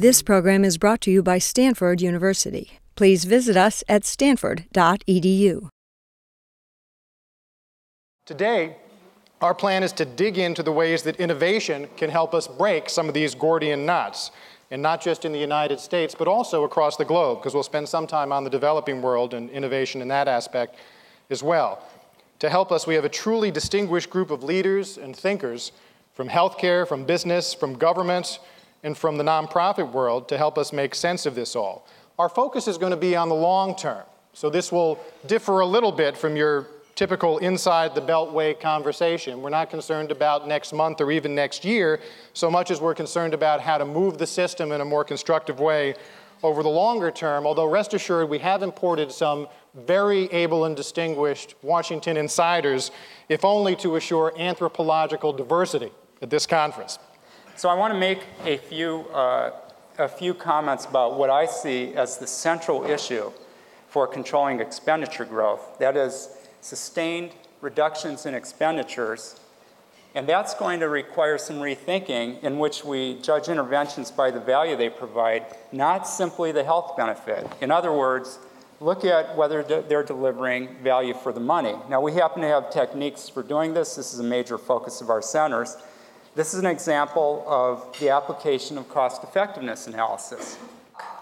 This program is brought to you by Stanford University. Please visit us at stanford.edu. Today, our plan is to dig into the ways that innovation can help us break some of these Gordian knots, and not just in the United States, but also across the globe, because we'll spend some time on the developing world and innovation in that aspect as well. To help us, we have a truly distinguished group of leaders and thinkers from healthcare, from business, from government, and from the nonprofit world to help us make sense of this all. Our focus is going to be on the long term, so this will differ a little bit from your typical inside the beltway conversation. We're not concerned about next month or even next year so much as we're concerned about how to move the system in a more constructive way over the longer term, although rest assured we have imported some very able and distinguished Washington insiders, if only to assure anthropological diversity at this conference. So I want to make a few, uh, a few comments about what I see as the central issue for controlling expenditure growth. That is, sustained reductions in expenditures. And that's going to require some rethinking in which we judge interventions by the value they provide, not simply the health benefit. In other words, look at whether they're delivering value for the money. Now, we happen to have techniques for doing this. This is a major focus of our centers. This is an example of the application of cost effectiveness analysis.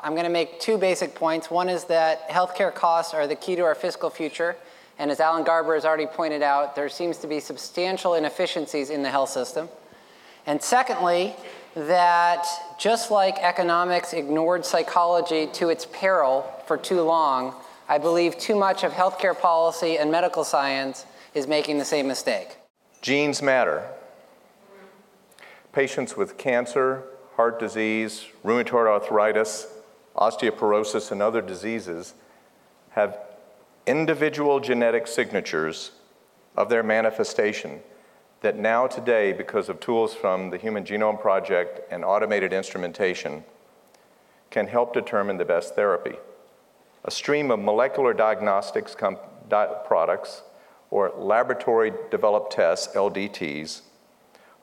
I'm going to make two basic points. One is that healthcare costs are the key to our fiscal future. And as Alan Garber has already pointed out, there seems to be substantial inefficiencies in the health system. And secondly, that just like economics ignored psychology to its peril for too long, I believe too much of healthcare policy and medical science is making the same mistake. Genes matter. Patients with cancer, heart disease, rheumatoid arthritis, osteoporosis, and other diseases have individual genetic signatures of their manifestation that now today, because of tools from the Human Genome Project and automated instrumentation, can help determine the best therapy. A stream of molecular diagnostics di- products or laboratory developed tests, LDTs,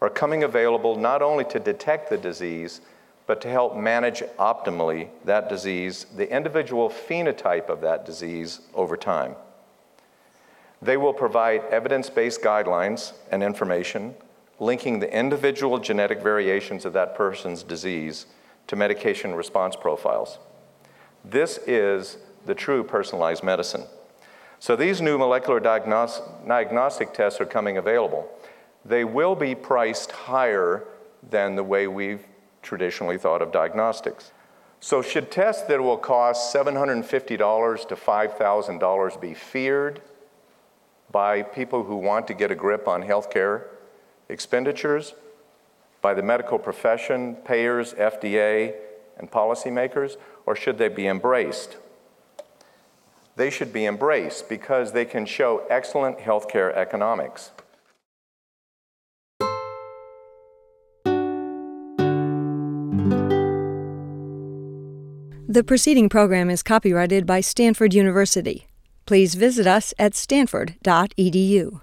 are coming available not only to detect the disease, but to help manage optimally that disease, the individual phenotype of that disease over time. They will provide evidence based guidelines and information linking the individual genetic variations of that person's disease to medication response profiles. This is the true personalized medicine. So these new molecular diagnostic tests are coming available. They will be priced higher than the way we've traditionally thought of diagnostics. So, should tests that will cost $750 to $5,000 be feared by people who want to get a grip on healthcare expenditures, by the medical profession, payers, FDA, and policymakers, or should they be embraced? They should be embraced because they can show excellent healthcare economics. The preceding program is copyrighted by Stanford University. Please visit us at stanford.edu.